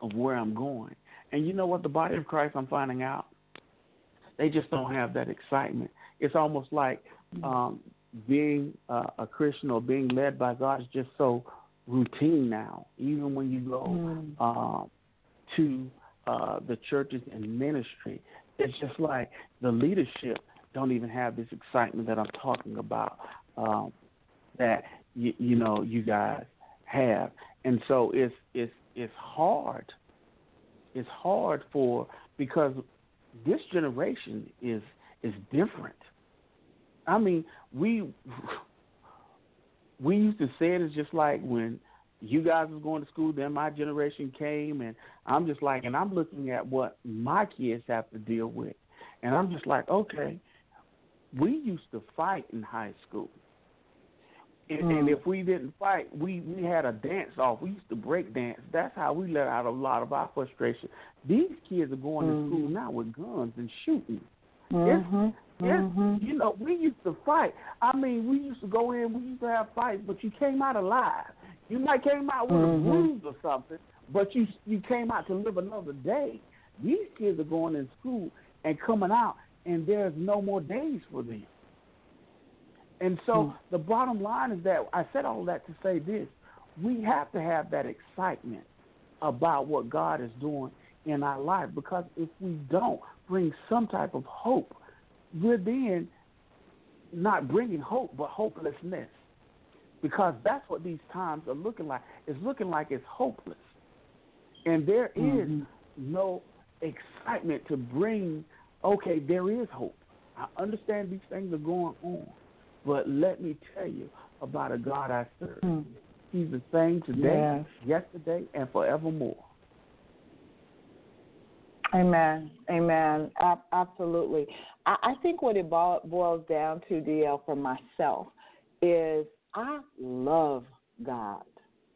of where i'm going. And you know what? The body of christ i'm finding out they just don't have that excitement. It's almost like um being uh, a christian or being led by god is just so routine now. Even when you go Mm. um to uh the churches and ministry it's just like the leadership don't even have this excitement that I'm talking about. Um, that you, you know you guys have, and so it's it's it's hard. It's hard for because this generation is is different. I mean, we [laughs] we used to say it as just like when you guys was going to school, then my generation came, and I'm just like, and I'm looking at what my kids have to deal with, and I'm just like, okay, we used to fight in high school. And, and if we didn't fight, we we had a dance off. We used to break dance. That's how we let out a lot of our frustration. These kids are going to school now with guns and shooting. Mm-hmm. Yes, Mm-hmm. you know, we used to fight. I mean, we used to go in, we used to have fights, but you came out alive. You might came out with Mhm. a bruise or something, but you you came out to live another day. These kids are going in school and coming out, and there's no more days for them. And so hmm. the bottom line is that I said all that to say this: we have to have that excitement about what God is doing in our life, because if we don't bring some type of hope, we're then not bringing hope, but hopelessness. Because that's what these times are looking like. It's looking like it's hopeless. And there hmm. is no excitement to bring okay, there is hope. I understand these things are going on, but let me tell you about a God I serve. Mm. He's the same today, Yes. yesterday, and forevermore. Amen. Amen. Ab- absolutely. I, I think what it bo- boils down to, DL, for myself, is I love God.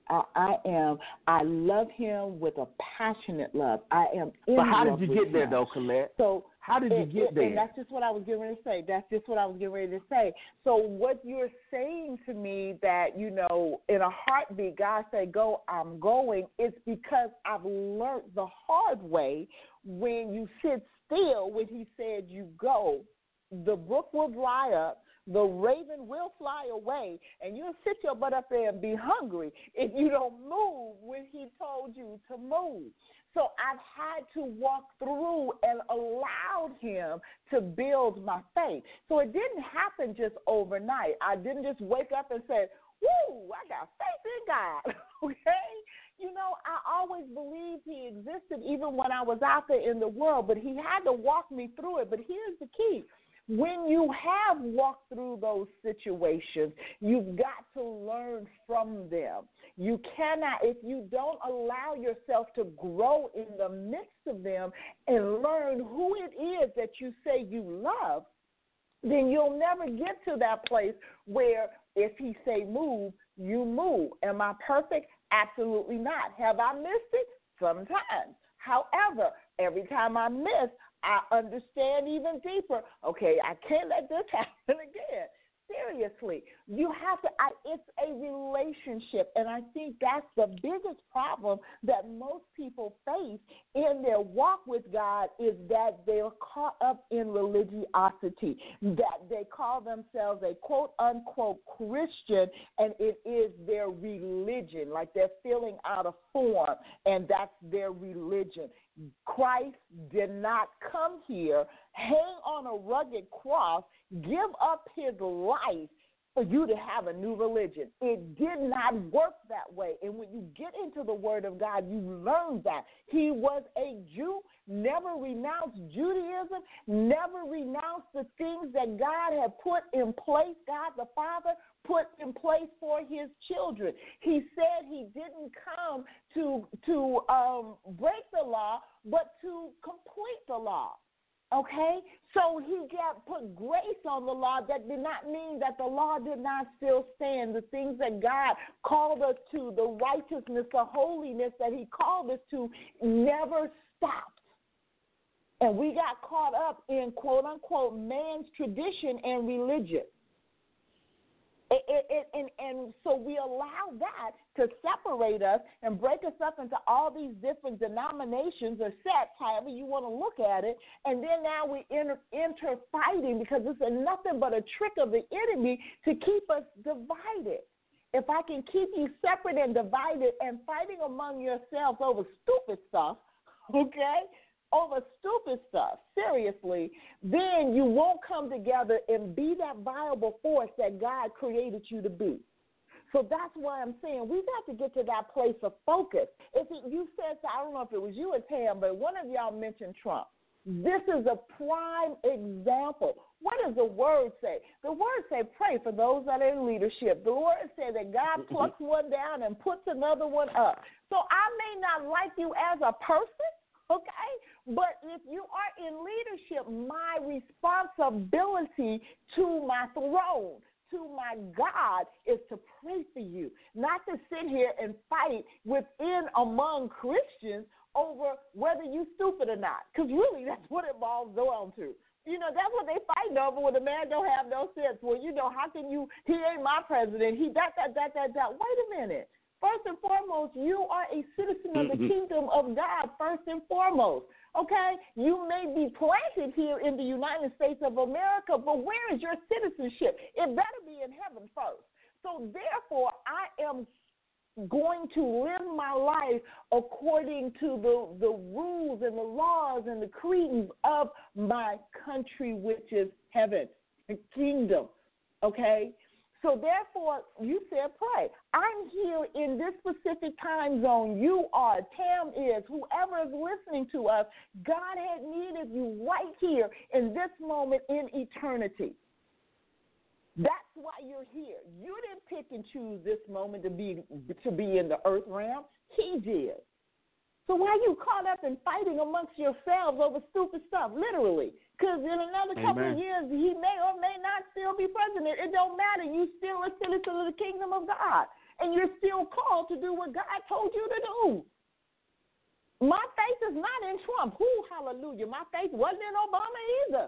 I, I am. I love Him with a passionate love. I am in But how did you get there, him. though, Colette? So How did you get and- there? And that's just what I was getting ready to say. That's just what I was getting ready to say. So what you're saying to me that, you know, in a heartbeat, God said, go, I'm going, it's because I've learned the hard way when you sit still when he said you go, the brook will dry up, the raven will fly away, and you'll sit your butt up there and be hungry if you don't move when he told you to move. So I've had to walk through and allowed him to build my faith. So it didn't happen just overnight. I didn't just wake up and say, Woo, I got faith in God. [laughs] okay? You know, I always believed he existed even when I was out there in the world, but he had to walk me through it. But here's the key when you have walked through those situations, you've got to learn from them. You cannot, if you don't allow yourself to grow in the midst of them and learn who it is that you say you love, then you'll never get to that place where if he say move, you move. Am I perfect? Absolutely not. Have I missed it? Sometimes. However, every time I miss, I understand even deeper. Okay, I can't let this [laughs] happen again. Seriously, you have to. I, it's a relationship, and I think that's the biggest problem that most people face in their walk with God is that they're caught up in religiosity. That they call themselves a quote unquote Christian, and it is their religion, like they're filling out a form, and that's their religion. Christ did not come here, hang on a rugged cross, give up his life for you to have a new religion. It did not work that way. And when you get into the Word of God, you learn that. He was a Jew, never renounced Judaism, never renounced the things that God had put in place, God the Father put in place for his children. He said he didn't come to to um, break the law, but to complete the law. Okay? So he got put grace on the law. That did not mean that the law did not still stand. The things that God called us to, the righteousness, the holiness that he called us to, never stopped. And we got caught up in quote unquote man's tradition and religion. It, it, it, and, and so we allow that to separate us and break us up into all these different denominations or sects, however you want to look at it. And then now we enter, enter fighting because it's nothing but a trick of the enemy to keep us divided. If I can keep you separate and divided and fighting among yourselves over stupid stuff, [laughs] okay, over stupid stuff, seriously, then you won't come together and be that viable force that God created you to be. So that's why I'm saying we got to get to that place of focus. If it, you said, I don't know if it was you or Tam, but one of y'all mentioned Trump. This is a prime example. What does the word say? The word say pray for those that are in leadership. The word say that God plucks mm-hmm. one down and puts another one up. So I may not like you as a person, okay? But if you are in leadership, my responsibility to my throne, to my God, is to pray for you, not to sit here and fight within among Christians over whether you stupid or not. Because really, [laughs] that's what it boils down to. You know, that's what they fighting over when the man don't have no sense. Well, you know, how can you, he ain't my president. He that, that, that, that, that. Wait a minute. First and foremost, you are a citizen of the kingdom of God, first and foremost. Okay? You may be planted here in the United States of America, but where is your citizenship? It better be in heaven first. So, therefore, I am going to live my life according to the, the rules and the laws and the creeds of my country, which is heaven, the kingdom. Okay? So therefore, you said pray. I'm here in this specific time zone. You are, Tam is, whoever is listening to us. God had needed you right here in this moment in eternity. That's why you're here. You didn't pick and choose this moment to be to be in the earth realm. He did. So why are you caught up in fighting amongst yourselves over stupid stuff? Literally, because in another couple of years he may or may not still be president. It don't matter. You still a citizen of the kingdom of God, and you're still called to do what God told you to do. My faith is not in Trump. Who, hallelujah. My faith wasn't in Obama either.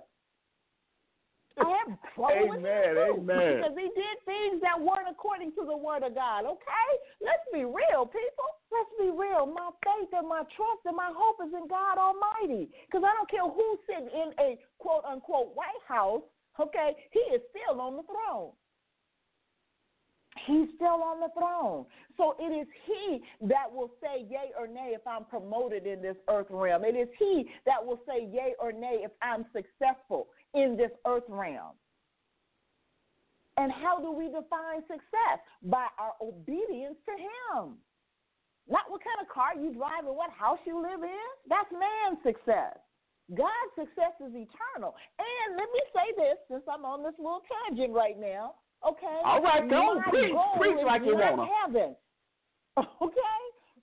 I have trouble with Amen, too, amen. because he did things that weren't according to the word of God. Okay, let's be real, people. Let's be real. My faith and my trust and my hope is in God Almighty. Because I don't care who's sitting in a quote unquote White House. Okay, he is still on the throne. He's still on the throne. So it is He that will say yea or nay if I'm promoted in this earth realm. It is He that will say yea or nay if I'm successful in this earth realm. And how do we define success? By our obedience to Him. Not what kind of car you drive or what house you live in. That's man's success. God's success is eternal. And let me say this since I'm on this little tangent right now. Okay? All right, go Preach. Preach like you wanna. heaven. [laughs] Okay?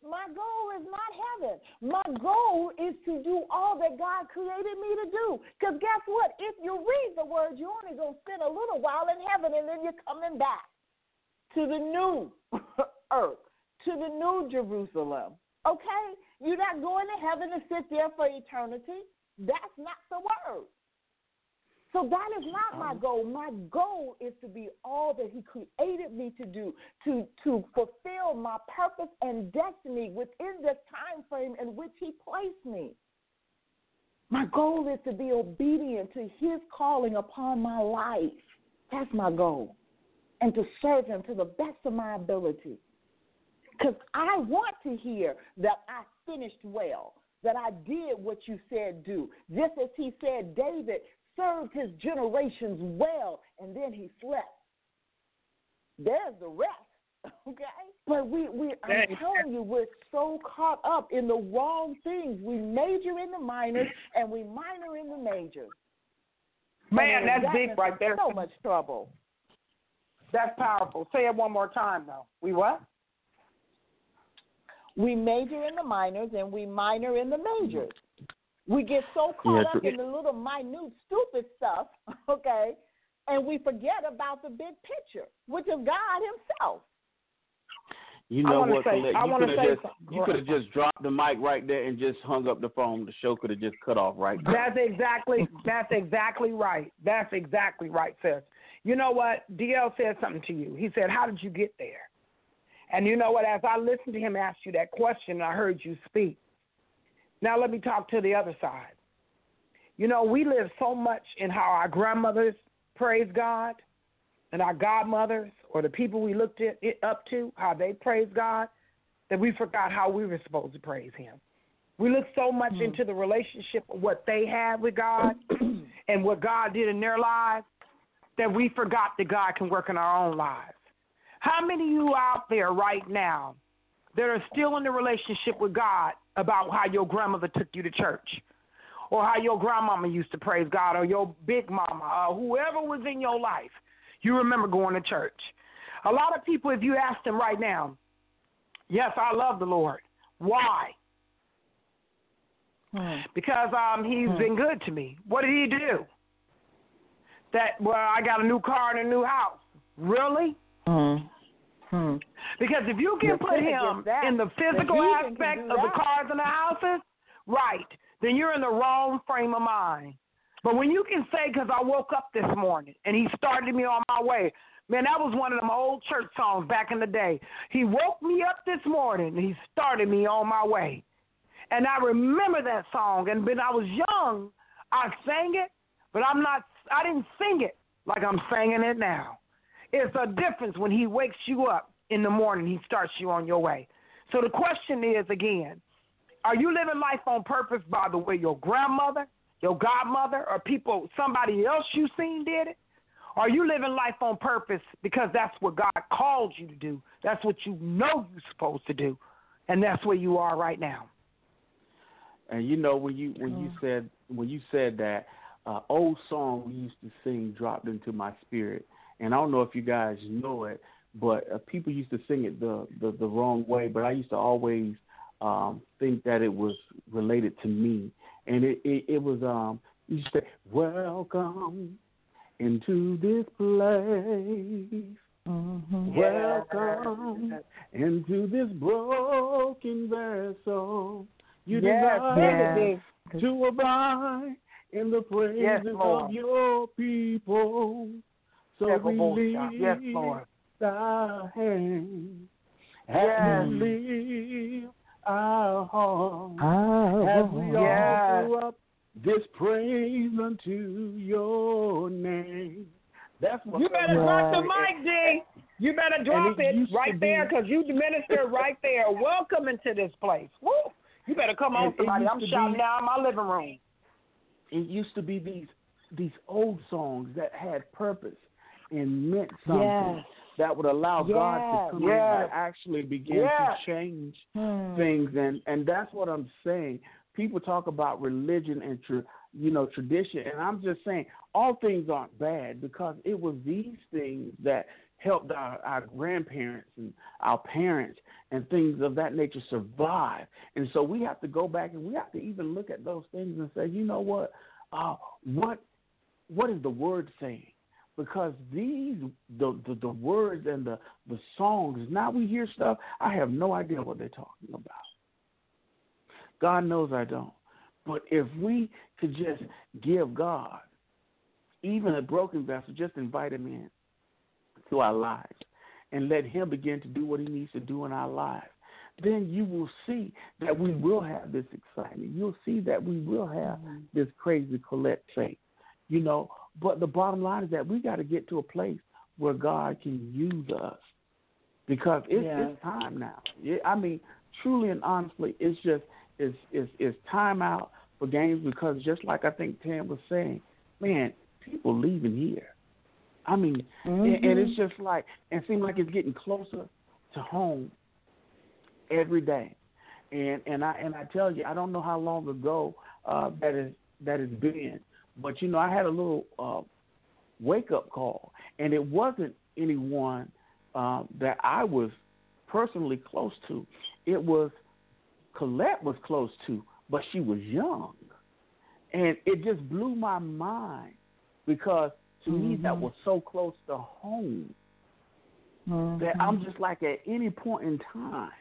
My goal is not heaven. My goal is to do all that God created me to do. Because guess what? If you read the word, you're only going to spend a little while in heaven and then you're coming back to the new [laughs] earth, to the new Jerusalem. Okay? You're not going to heaven to sit there for eternity. That's not the word. So that is not my um, goal. My goal is to be all that He created me to do, to to fulfill my purpose and destiny within the time frame in which He placed me. My goal is to be obedient to His calling upon my life. That's my goal, and to serve Him to the best of my ability. Because I want to hear that I finished well, that I did what you said do. Just as He said, David served his generations well, and then he slept. There's the rest, [laughs] okay? But we, we I'm telling you, we're so caught up in the wrong things. We major in the minors and we minor in the majors. Man, that's that big right there. So much trouble. That's powerful. Say it one more time, though. We what? We major in the minors and we minor in the majors. We get so caught Yeah, up in the little minute stupid stuff, [laughs] okay, and we forget about the big picture, which is God Himself. You I know wanna what, say- Colette? I You wanna could have say just something. you could have just dropped the mic right there and just hung up the phone. The show could have just cut off right there. That's exactly that's exactly right. That's exactly right, sis. You know what? DL said something to you. He said, How did you get there? And you know what? As I listened to him ask you that question, I heard you speak. Now let me talk to the other side. You know, we live so much in how our grandmothers praise God and our godmothers or the people we looked at, up to, how they praise God, that we forgot how we were supposed to praise Him. We look so much hmm. into the relationship of what they had with God [clears throat] and what God did in their lives that we forgot that God can work in our own lives. How many of you out there right now that are still in the relationship with God about how your grandmother took you to church? Or how your grandmama used to praise God, or your big mama, or whoever was in your life, you remember going to church. A lot of people, if you ask them right now, yes, I love the Lord. Why? Hmm. because um he's hmm. been good to me. What did he do? That well, I got a new car and a new house. Really? Hmm. Hmm. Because if you can put him in the physical The heathen can aspect of the cars and the houses, right, then you're in the wrong frame of mind. But when you can say, because I woke up this morning and he started me on my way, man, that was one of them old church songs back in the day. He woke me up this morning and he started me on my way. And I remember that song. And when I was young, I sang it, but I'm not. I didn't sing it like I'm singing it now. It's a difference when he wakes you up in the morning. He starts you on your way. So the question is again: Are you living life on purpose by the way your grandmother, your godmother, or people, somebody else you seen did it? Are you living life on purpose because that's what God called you to do? That's what you know you're supposed to do, and that's where you are right now. And you know when you when you said when you said that uh, old song we used to sing dropped into my spirit, and I don't know if you guys know it, but uh, people used to sing it the, the the wrong way. But I used to always um, think that it was related to me, and it it, it was um you used to say welcome into this place. Welcome into this broken vessel. You Yes, desire yes. to abide in the praises Yes, of your people. So we Yes, lift Lord. our hands as Yes. we lift our hearts Oh, as we Yes. offer up this praise unto your name. That's what You better drop the mic, D. You better drop it it, right be- there because you minister right there. Welcome into this place. Woo. You better come on, it somebody. used I'm to shouting be- down in my living room. it used to be these these old songs that had purpose and meant something Yes. that would allow God to come in Yes. and actually begin Yes. to change Hmm. things and and that's what I'm saying. People talk about religion and tra- you know tradition, and I'm just saying all things aren't bad because it was these things that helped our, our grandparents and our parents and things of that nature survive. And so we have to go back and we have to even look at those things and say, you know what, uh, what what is the word saying? Because these the, the the words and the the songs. Now we hear stuff. I have no idea what they're talking about. God knows I don't. But if we could just give God, even a broken vessel, just invite Him in to our lives and let Him begin to do what He needs to do in our lives, then you will see that we will have this excitement. You'll see that we will have mm-hmm. this crazy Colette faith, you know. But the bottom line is that we got to get to a place where God can use us because it's, Yes. it's time now. Yeah, I mean, truly and honestly, it's just it's it's it's time out for games because just like I think Tam was saying, man, people leaving here. I mean, and, and it's just like and it seems like it's getting closer to home every day. And and I and I tell you, I don't know how long ago uh, that is that has been, but you know, I had a little uh, wake up call, and it wasn't anyone uh, that I was personally close to. It was Colette was close to, but she was young, and it just blew my mind because to me that was so close to home that I'm just like at any point in time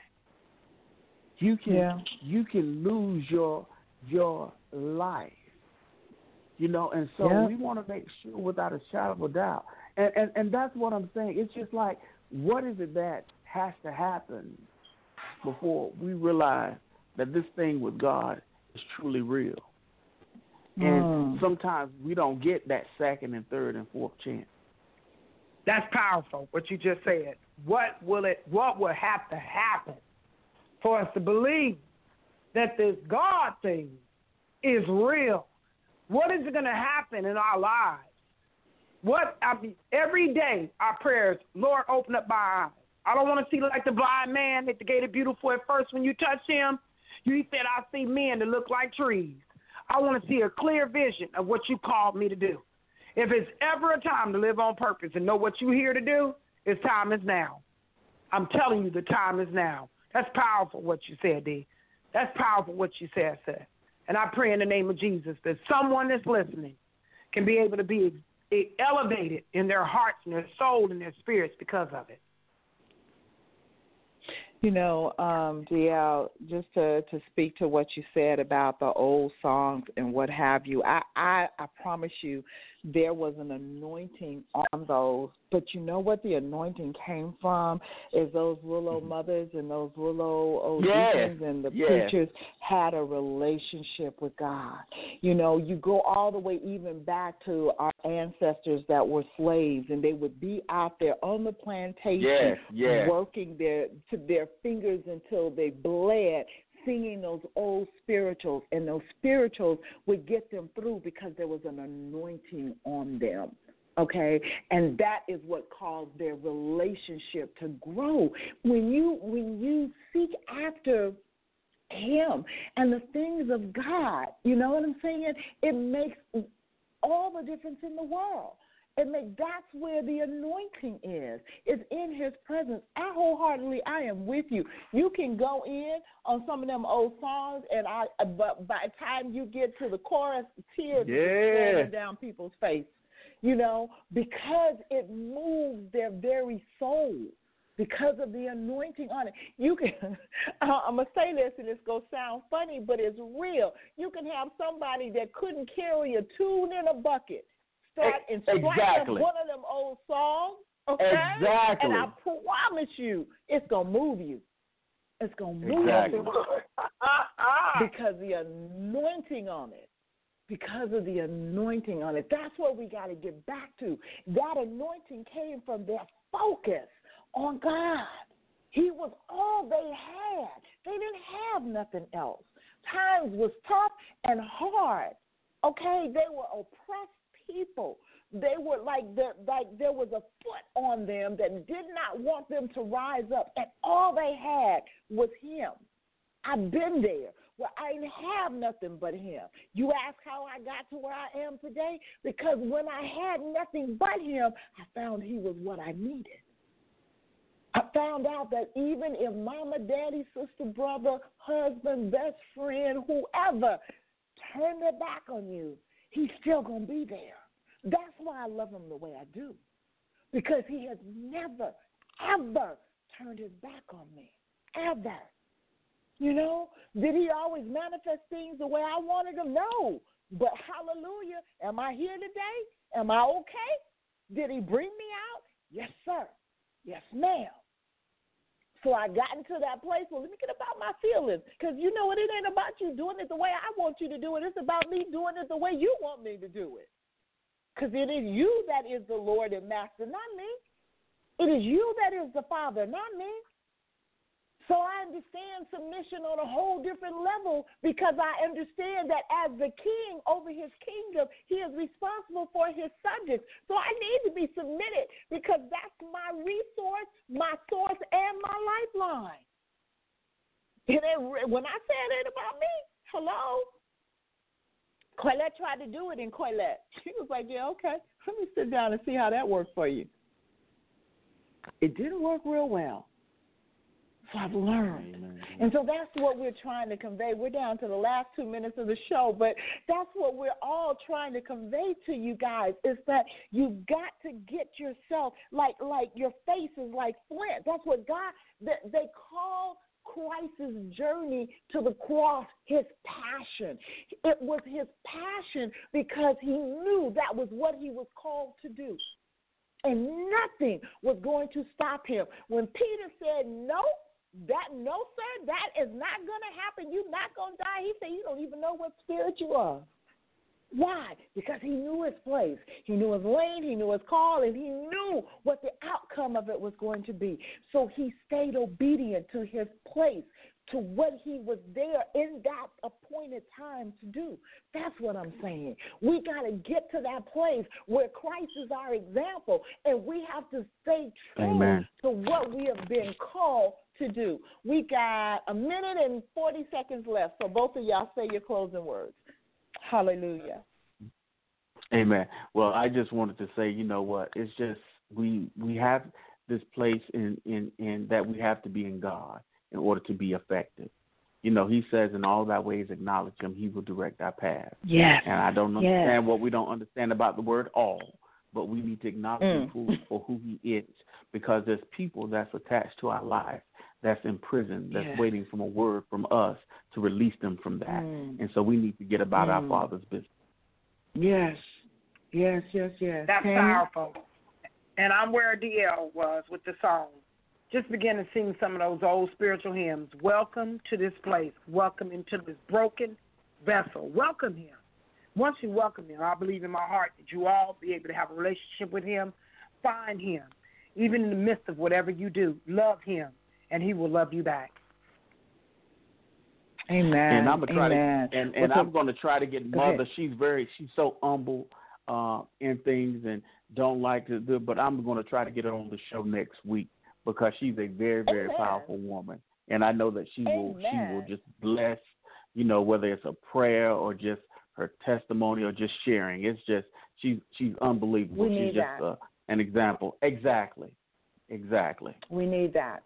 you can Yeah. you can lose your your life. You know, and so Yeah. we want to make sure without a shadow of a doubt. And, and and that's what I'm saying. It's just like what is it that has to happen before we realize that this thing with God is truly real. And Mm. sometimes we don't get that second and third and fourth chance. That's powerful. What you just said. What will it? What will have to happen for us to believe that this God thing is real? What is going to happen in our lives? What I mean, every day our prayers, Lord, open up my eyes. I don't want to see like the blind man at the gate of beautiful at first when you touch him. You said I see men that look like trees. I want to see a clear vision of what you called me to do. If it's ever a time to live on purpose and know what you're here to do, it's time is now. I'm telling you, the time is now. That's powerful what you said, D. That's powerful what you said, sir. And I pray in the name of Jesus that someone that's listening can be able to be elevated in their hearts and their soul and their spirits because of it. You know, um, DL, just to, to speak to what you said about the old songs and what have you, I, I, I promise you there was an anointing on those. But you know what the anointing came from? Is those little old mm-hmm. mothers and those little old Yes, deacons and the yes. preachers had a relationship with God. You know, you go all the way even back to our ancestors that were slaves and they would be out there on the plantation yes. working their to their fingers until they bled singing those old spirituals and those spirituals would get them through because there was an anointing on them okay? And that is what caused their relationship to grow. When you when you seek after him and the things of god you know what i'm saying? It makes all the difference in the world it makes that's where the anointing is it's in his presence i wholeheartedly i am with you you can go in on some of them old songs and i but by the time you get to the chorus tears are Yeah. streaming down people's face you know, because it moves their very soul because of the anointing on it. You can, [laughs] I'm gonna say this, and it's gonna sound funny, but it's real. You can have somebody that couldn't carry a tune in a bucket, start and Exactly. one of them old songs, okay? Exactly. And I promise you, it's gonna move you. It's gonna move Exactly. you [laughs] because the anointing on it because of the anointing on it. That's what we got to get back to. That anointing came from their focus on God. He was all they had. They didn't have nothing else. Times was tough and hard. Okay, they were oppressed people. They were like the, like there was a foot on them that did not want them to rise up, and all they had was Him. I've been there where I didn't have nothing but him. You ask how I got to where I am today? Because when I had nothing but him, I found he was what I needed. I found out that even if mama, daddy, sister, brother, husband, best friend, whoever turned their back on you, he's still going to be there. That's why I love him the way I do. Because he has never, ever turned his back on me. Ever. You know, did he always manifest things the way I wanted him? No. But hallelujah, am I here today? Am I okay? Did he bring me out? Yes, sir. Yes, ma'am. So I got into that place. Well, let me get about my feelings. Because you know what? It ain't about you doing it the way I want you to do it. It's about me doing it the way you want me to do it. Because it is you that is the Lord and Master, not me. It is you that is the Father, not me. So I understand submission on a whole different level because I understand that as the king over his kingdom, he is responsible for his subjects. So I need to be submitted because that's my resource, my source, and my lifeline. When I say it about me, hello. Colette tried to do it in Colette. [laughs] She was like, yeah, okay. Let me sit down and see how that worked for you. It didn't work real well. I've learned. And so that's what we're trying to convey. We're down to the last two minutes of the show, but that's what we're all trying to convey to you guys is that you've got to get yourself like like your face is like flint. That's what God they, they call Christ's journey to the cross his passion. It was his passion because he knew that was what he was called to do. And nothing was going to stop him. When Peter said no, that no, sir, that is not going to happen. You're not going to die. He said, You don't even know what spirit you are. Why? Because he knew his place. He knew his lane, he knew his call, and he knew what the outcome of it was going to be. So he stayed obedient to his place, to what he was there in that appointed time to do. That's what I'm saying. We got to get to that place where Christ is our example, and we have to stay true Amen. to what we have been called to do. We got a minute and 40 seconds left, so both of y'all say your closing words. Hallelujah. Amen. Well, I just wanted to say, you know what? It's just we we have this place in in in that we have to be in God in order to be effective. You know, He says, "In all thy ways acknowledge Him; He will direct our path." Yes. And I don't Yes. understand what we don't understand about the word all, but we need to acknowledge Mm. Him for, for who He is, because there's people that's attached to our life that's in prison that's Yes. waiting for a word from us to release them from that. Mm. And so we need to get about our Mm. Father's business. Yes. Yes, yes, yes. That's Tammy? powerful. And I'm where DL was with the song. Just begin to sing some of those old spiritual hymns. Welcome to this place. Welcome into this broken vessel. Welcome him. Once you welcome him, I believe in my heart that you all be able to have a relationship with him. Find him. Even in the midst of whatever you do, love him, and he will love you back. Amen. and I'm gonna try Amen. to and, and I'm gonna try to get mother. She's very she's so humble uh in things and don't like to do, but I'm going to try to get her on the show next week because she's a very, very Amen. powerful woman, and I know that she will she will just bless, you know, whether it's a prayer or just her testimony or just sharing. It's just she's she's unbelievable. We she's need just that. uh, an example. Exactly, exactly. We need that.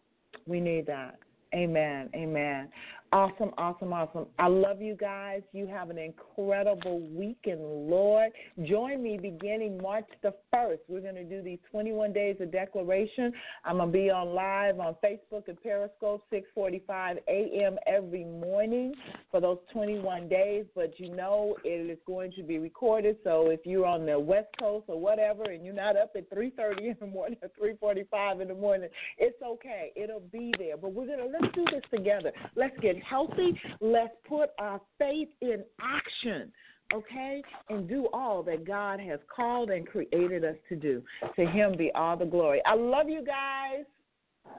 We need that. Amen. Amen. Awesome, awesome, awesome. I love you guys. You have an incredible week in the Lord. Join me beginning March the 1st. We're going to do these 21 days of declaration. I'm going to be on live on Facebook and Periscope 6:45 a.m. every morning for those 21 days, but you know it is going to be recorded. So if you're on the West Coast or whatever and you're not up at 3:30 [laughs] in the morning or 3:45 in the morning, it's okay. It'll be there. But we're gonna let's do this together. Let's get healthy. Let's put our faith in action. Okay, and do all that God has called and created us to do. To Him be all the glory. I love you guys.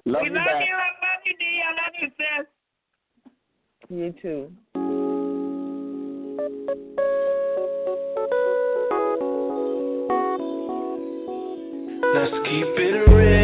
Love we you love back. you. I love you, D. I love you, sis. You too. Let's keep it real.